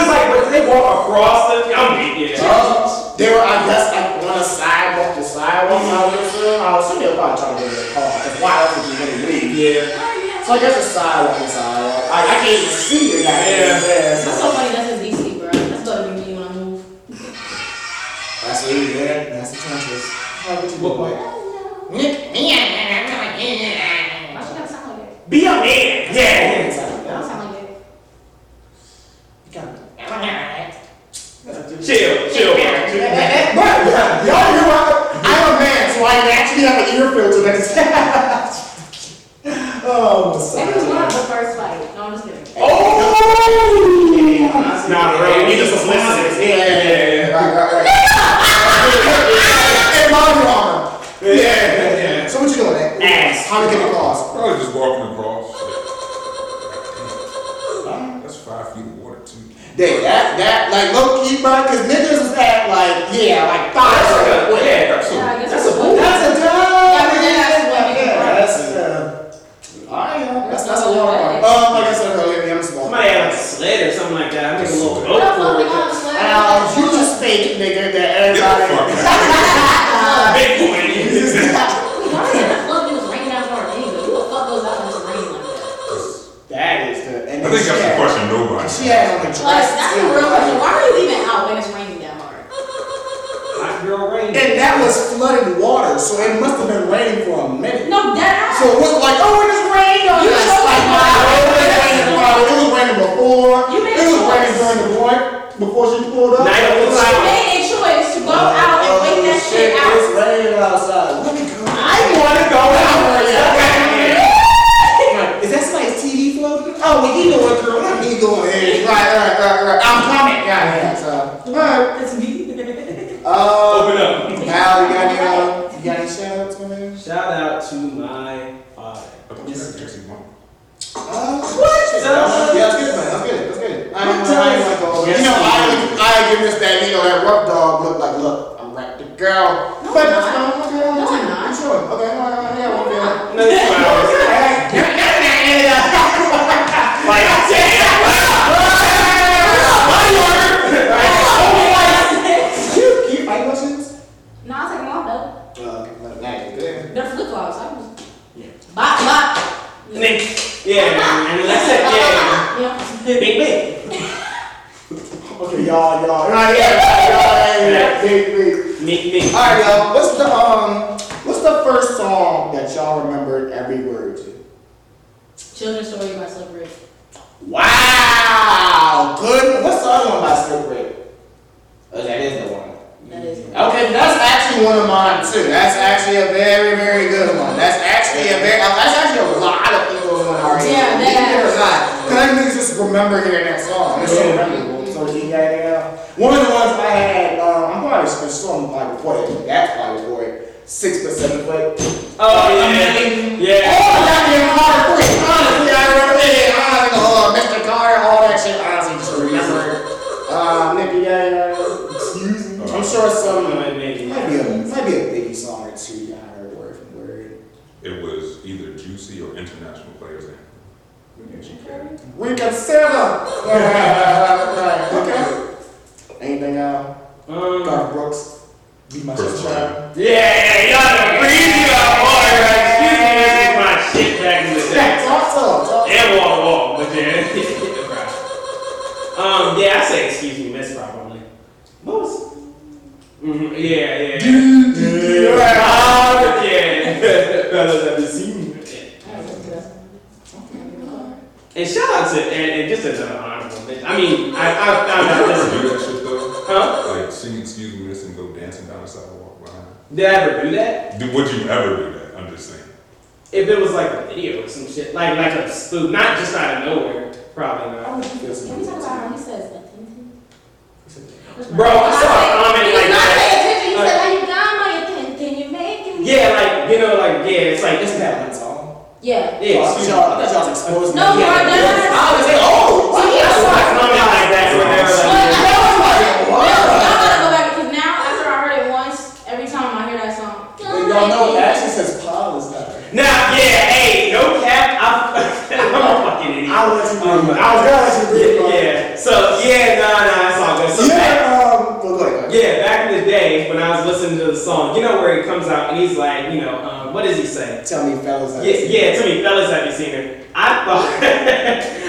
doing? Cause like when they walk across the, I'm yeah. Uh, they were, I guess, like on a sidewalk, the sidewalk. I was assuming, I was assuming they were probably trying to get in the car. Cause why else would you really leave? Yeah. So I guess the sidewalk is sidewalk. I, I can't even see the guy. Yeah. That's so- so funny. That's in DC, bro. That's gonna be me when I move. That's what you did. That's the trenches. How would you What look way? like? Why she gotta sound like that? Be a man. Yeah. I don't sound. Chill, chill. bro. But, yeah, y'all hear what? I'm a man, so I actually have an ear filter that's Oh, Maybe we won Messiah. the first fight. No, I'm just kidding. Oh! Nah, bro, you just listen. Yeah, yeah, yeah, yeah. Right, right, right. And Mario armor. Yeah, yeah, yeah. So what you doing, man? Ass. How to get across? Probably just walking across. Too. That, that, like, low key, bro, cause niggas is at, like, yeah, like five. That's like a, foot. yeah, that's a, Yeah, that's it's a a- That's a dub. Yeah, but that's what Yeah, that's a. Alright, yeah, that's that's a long one. Um, like I said earlier, yeah, I'm small. Somebody had a sled or something like that. I make a little What boat for it. on the sled? Al, you just fake nigga that everybody. [laughs] Big boy. [laughs] [laughs] Why did that was raining out north anyway? Who the fuck goes out when it's raining like that? That is the. And I think that's the question nobody. She had on the dress. Like, that's too, a real question. Why are you even out when it's raining that hard? Hot girl rain. And that was flooded water, so it must have been raining for a minute. No, that So it wasn't like, oh, it just rained on You us. showed Like, me. nah, it was raining, it was raining before. You made It was raining during the point, before she pulled up. Night It was outside. You made a choice to go out and wait that Oh, shit It's out. raining outside. Let me go. I wanna go out. Right. Is that somebody's TV floating? Oh, well, you know what, girl? Let me go ahead. Right, right, right, right. I'm coming. Yeah, yeah. So, alright. That's me. Uh, Open up. Mal, you got any, uh, you got any shout outs, man? Shout out to my father. I thought you had Jesse Mom. Uh, what? Yeah, let's get it, man. Let's get it. Let's get it. I ain't What I ain't time? like all Yes, You know, I, you I give this that, you know, that rough dog look like, look, I'm right the girl. No, but I'm that's not. fine. Okay, No, I'm not. I'm sure. Okay, all right, all right, yeah, one feeling. Another two hours. Like, Cute, cute. Fight questions? No, I'll take them off though. Uh, okay, well, now you're good. They're flip flops. I can just. Bop, bop. Nic. Yeah, and that's it. Yeah. Yeah. Big, big. Okay, y'all, y'all. Right, yeah, right, y'all, yeah, yeah, big, big. Me, me. All right, y'all. What's the um? What's the first song that y'all remembered every word to? Children's Story by Slick Rick. Wow, good. What's the other one by Slick Rick? Oh, that is the one. That is. Okay, that's actually one of mine too. That's actually a very, very good one. That's actually a very. That's actually a lot of people's one already. Yeah, Believe that- not, because I just remember hearing that song. It's so Yeah. memorable. So you got? One of the ones I had. Um, I'm probably just still probably before it. but That's probably before it. Six foot, seven foot. Oh, yeah. Yeah. All the goddamn Carter quick. Honestly, I remember it. Honestly, oh, Mr. Carter, all that shit. Honestly, just remember it. Um, Nicky, yeah, yeah. Excuse me. I'm sure some. Might make it. Might be a might be a Biggie song or two. Yeah, I heard word from word. It was either Juicy or International Players Anthem. We consider. right, [laughs] right, right. Okay. Anything else? Um, Garth Brooks. Be my Chris sister. Brown. Yeah, y'all know breezy up hard, right? Excuse me, this was my shit back in the day. Talk to him, talk to him. And walk walk, but then. [laughs] um, yeah, I say excuse me, miss probably. What was? Mm-hmm, yeah, yeah. Dude, [laughs] Yeah, ah, yeah. Fellas have seen me. And shout out to and, and just as an honorable mention. I mean, I I found out this. ever do that shit though? Huh? Like sing excuse me this and go dancing down the sidewalk behind. Did I ever do that? Do would you ever do that? I'm just saying. If it was like a video or some shit, like like a spoof, not just out of nowhere, probably not. Oh, can we talk about how he says attention? Bro, I saw a comment He's like not that. paying attention. He said, "How you got my attention? You're making me." Yeah, like you know, like yeah, it's like It's it's that one song. Yeah. yeah. Oh, I thought excuse me. Y'all, I thought y'all was exposing No, bro, Yeah. no, no, no. I was like, oh, See, he I was saw a like, like that where they were Well, like, I was like, what? No, I'm gonna go back because now after I heard it once, every time I hear that song. Wait, y'all know it actually says Paul is not. nah, yeah, hey, no cap, I'm, [laughs] I'm a fucking idiot. I was Um. I was gonna let you read. bro. Yeah, yeah. So yeah, nah, nah, it's all good. So back, Yeah, um, well, go ahead. yeah, back in the day when I was listening to the song, you know where he comes out and he's like, you know, um, what does he say? Tell me, fellas. have Yeah, you seen yeah, to me, fellas, have you seen her? I thought,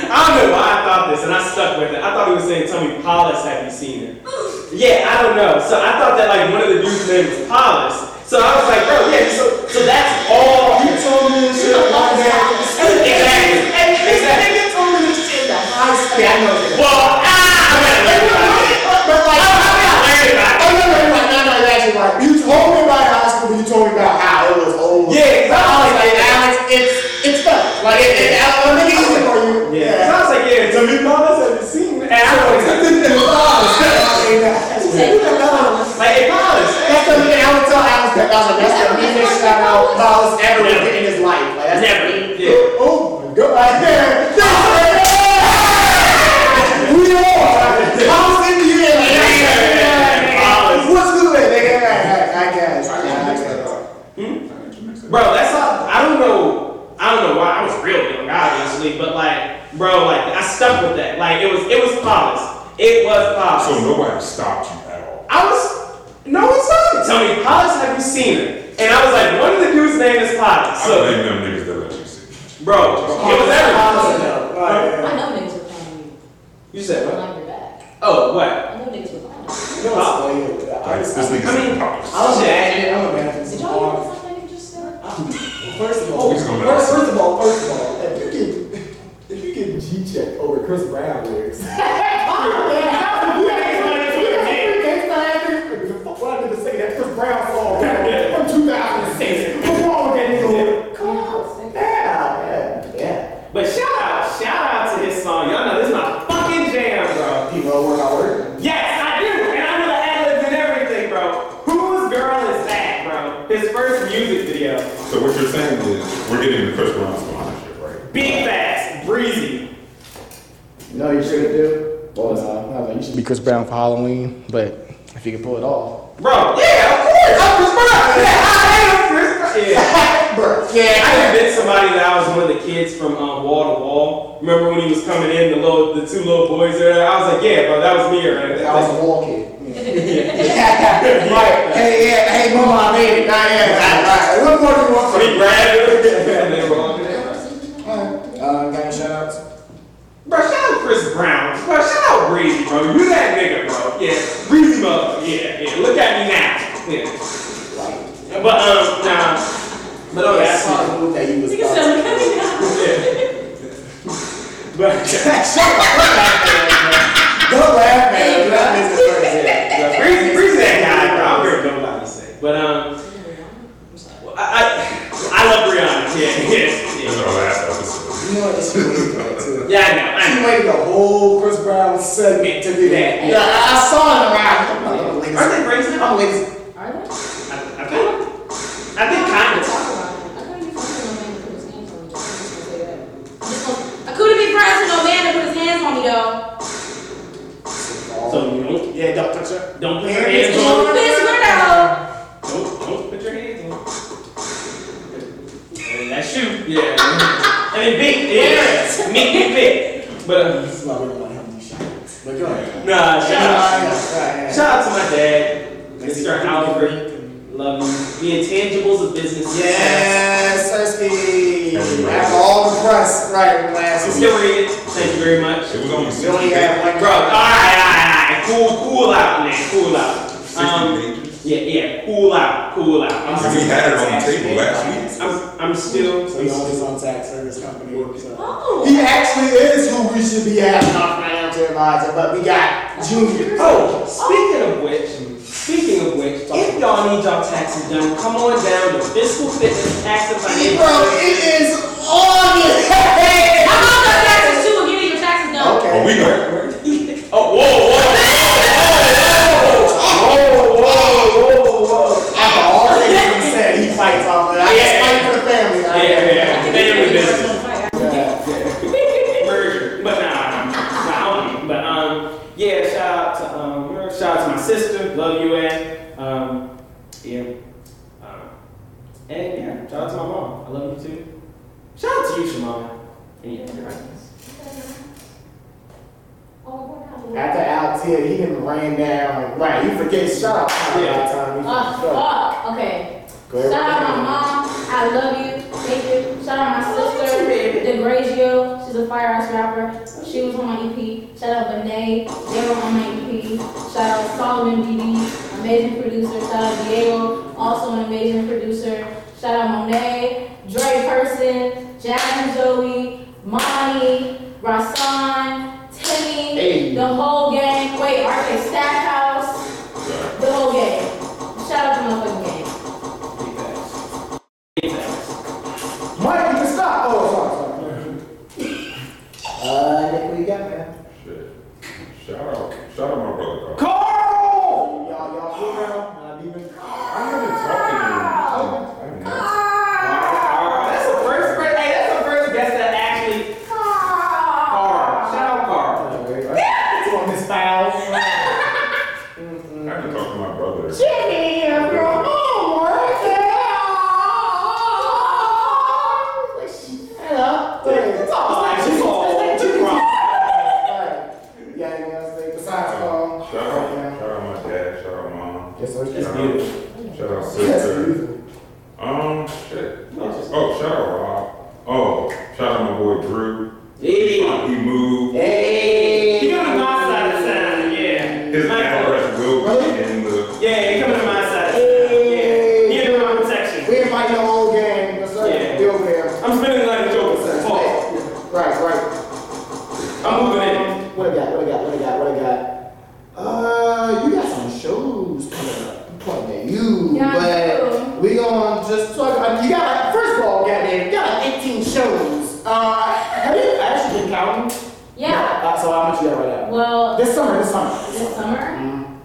I don't know why I thought this, and I stuck with it. I thought he was saying, tell me, Paulus, have you seen her? Yeah, I don't know. So I thought that like one of the dudes' name was Paulus. So I was like, bro, yeah, so, so that's all. You told me this shit. Exactly. Exactly. Nigga told me this shit in high school. Yeah, I know that. Well, ah, I'm gonna learn about it. But like, I'm gonna learn about Oh, no, no, no, no, no, you're actually right. You told me about high school, but you told me about how it was old. Yeah, But I was like, Alex, it's, it's fun. Like, it, it, I'll make it easy for you. it. Yeah. So I was like, yeah, tell me, Paulus, have you seen her? And I was like, She said, "You know, like, hey, Paulus. That's the thing I would tell Alex that I was that's the meanest shout out Paulus ever would get in his life. Like, that's Never. the mean- Yeah. Oh my god. We are. Paulus in the air. Paulus. What's good, nigga? I, I, I guess. I guess. Hmm? Bro, that's all. I don't know. I don't know why. I was real young, obviously, but like, bro, like I stuck with that. Like it was, it was Paulus. It was Paulus. So nobody stopped you at all. I was. No one saw me. Tell me, Paulus, have you seen her? And I was like, one of the dudes' name is Paulus. I So, blame them niggas that let you see. bro, it was everything. I know niggas were playing you. You said what? Behind your back. Oh, what? I know niggas were playing you. You know what's? I was- this nigga I mean, I was mad. I'm a man Did y'all hear hard. what something you just said? First of all, We just gonna let first, first of all, first of all, if you get if you get G check over Chris Brown [laughs] lyrics, What I need to say that Chris Brown song from 2006. What's wrong with that nigga? Come on, yeah, yeah, yeah. But shout out, shout out to his song. Y'all know this is my fucking jam, bro. People know where I work. Yes, I do, and I know the ad-libs and everything, bro. Whose girl is that, bro? His first music video. So what you're saying is we're getting the Chris Brown sponsorship, right? Big fast, breezy. You know what you should do? Well, no, you should be Chris Brown for Halloween, but if you can pull it off. Bro, yeah, of course. I'm Chris [laughs] Brown. Yeah, I am Chris Brown. Yeah. Bro, I convinced somebody that I was one of the kids from um, Wall to Wall. Remember when he was coming in, the little, the two little boys there? I was like, yeah, bro, that was me, right? I was a wall kid. [laughs] right. Hey, yeah, hey, mama, I made it. Nah, yeah, right, right. What more do you want from he me? grabbed it, and they were all there. Uh, got any shout outs? Bro, shout out Chris Brown. Bro, shout out Breezy, bro. You that nigga, bro. Yeah, Breezy motherfucker. Yeah, yeah. Look at me now. Yeah. But, um, nah. But, oh, I that's saw the move that you was Niggas about said, to look at me now. [laughs] [laughs] Don't laugh, But, um, I, I, I love Brianna. Yeah, yeah, This is yeah. our last episode. You know what? She waited for that, too. Yeah, I know. I She know. waited the whole Chris Brown segment to do that. Yeah, I, I saw it around. I'm like, I'm. Are they crazy? I'm lazy. Are they? I, I think, I think kind of. Talk about it. I couldn't be friends with no man that put his hands on me. I'm just gonna say that. I'm just gonna- I couldn't be friends with no man that put his hands on me though. So you don't, Yeah, don't touch her. don't put your Hands hands on. This yeah. Me, big, big. But, uh, This is why we don't want to help you shout. But go ahead. nah, shout out. Shout out to my dad. Mr. Albert, love you. The intangibles of business. Yes, Sirski. After all the press, right, I'm last still reading. Thank you very much. It was only You sixty only have like. Bro, alright, alright, alright. Cool, cool out, man. Cool out. Um, pages. Yeah, yeah. Cool out, cool out. I'm, And we had it on the table last week. I'm, I'm still. So he owns on tax service company. So. Oh. He actually is who we should be having our financial advisor, but we got Junior. Oh, speaking of which, speaking of which, if y'all need y'all taxes done, come on down to Fiscal Fitness Tax and Bro, it is on your head. I'm on the taxes too, and getting your taxes done. Okay. Oh, we know. [laughs] Oh, whoa, whoa, whoa. After all that he said, he fights off of that. Yeah. He's fighting for the family. Yeah, yeah, yeah. Family business. Yeah. Merger. But nah, nah, I don't- but um, yeah, shout out to um, shout out to my sister, love you, Ann. Um, yeah. Um, and yeah, shout out to my mom, I love you too. Shout out to you, Shimon. And yeah, you're right. After Alex here, he done ran down. Right, you forget shout out time Yeah. by time. Uh, fuck. Okay. Go. Shout out my mom. I love you. Thank you. Shout out my sister, DeGrazio. She's a fire ass rapper. She was on my EP. Shout out Benet. They were on my EP. Shout out Solomon BB, amazing producer. Shout out Diego, also an amazing producer. Shout out Monet, Dre Person, Jasmine Joey, Monty, Rasan, Timmy, Hey. the whole gang. Wait, RK Stackhouse, the whole gang. Shout out the motherfucking gang. Mike, you can stop. Oh, sorry, sorry. Uh, Nic, what you got, man? Shit. Shout out, shout out my brother. Carl. Carl! Y'all, y'all cool now? Not even. I haven't talked to him. I haven't met- That's the first, first- hey, that's the first guest that actually. Carl. Shout out Carl. It's on this foul. I haven't talked to my brother. Jimmy, of your homework. Hello. Hey, talk like she's all too wrong. Yeah, anything else to say besides Carl? Shout out, shout out my dad. Shout out mom. Yes, sir. That's beautiful. Shout out Yes, sister. beautiful. Um, shit. Oh, shout out Rob. Oh, shout out my boy Drew. Yeah. He moved. Hey. He coming to my side of town, yeah. His My fault. address will be in the. Yeah, he coming to my side of town. Hey. Yeah. He in my protection. We invite the whole gang. Yes, sir. Yeah. Be over there. I'm spending the night in Joker. Fuck. Right, right. I'm moving in. What I got? What I got? What I got? What I got? Uh, you got some shows coming up. I'm pointing at you, Yeah, I but we gonna just talk. Uh, you got like, first of all, goddamn, you got like 18 shows. Uh, have you actually been counting? Yeah. Uh, so how much you got right now? Well, This summer, this summer. this summer, Mm.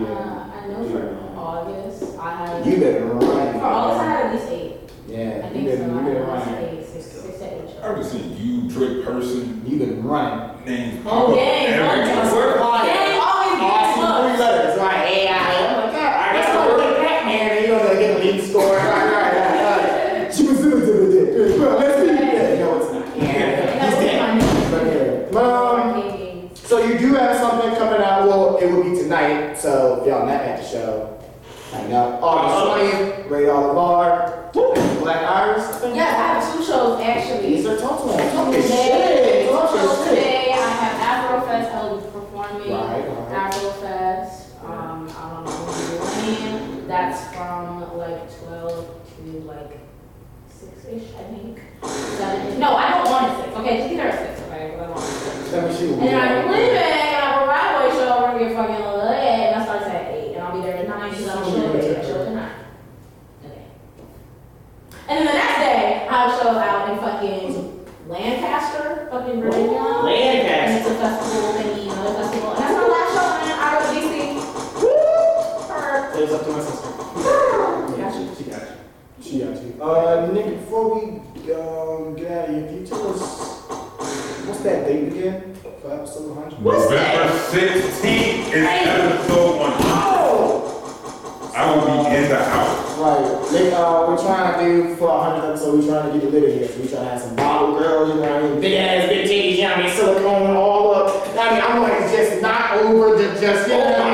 uh, I know for August, I have. You better run. For August, I had at least eight. Yeah, I you think been, so. you I been had at least running. eight, six, six, to eight. I've just seen you, Drake Person, You been running. names. Oh, pop up gang, every one time. just work on it. Gang, always get Awesome. Three fucked. letters, right? A I. I'm like, God, I guess I'll look at Pac-Man and you're gonna get a lead score. Right, right, right, right. She was doing it. Well, let's be dead. No, it's not. Yeah, he's dead. But yeah. Um, Arcade so you do have something coming out. Well, it will be tonight. So if y'all not at the show, hang up. August 20th, Radar Bar, Black Iris. I think. Yeah, I have two shows actually. These are talk to him. Talk his Today, shit. Talk two shows shit. today. I have Afrofest. I'll be performing Right, right. Afrofest. Um, I don't know when. That's from like 12 to like 6-ish, I think. Seven. No, I don't want it 6. Okay, just get there 6, okay? 'cause I don't want it 6. Let me see what And we then I'm got. leaving, and I have a Broadway show, we're gonna get fucking lit, and that starts at 8, and I'll be there at 9, because I'm show at 8, I show at 9. Okay. And then the next day, I have a show out in fucking Lancaster, fucking Virginia. And Lancaster. it's a festival, and you know, festival, and that's my last show, and then I go to DC. Woo! Her. It's up to my sister. Got you. She got you. She got you. Uh, Nic, before we um, get out of here, can you tell us what's that date again for episode 100? November 16th is episode 100. Oh! I will be in the house. They, uh, we're trying to do for a 100 episode, we're trying to get the lit in here. So we're trying to have some bottle girls, you know what I mean? Big ass, big titties, you know what I mean? Silicone, all up. I mean, I'm like just not over the just, you know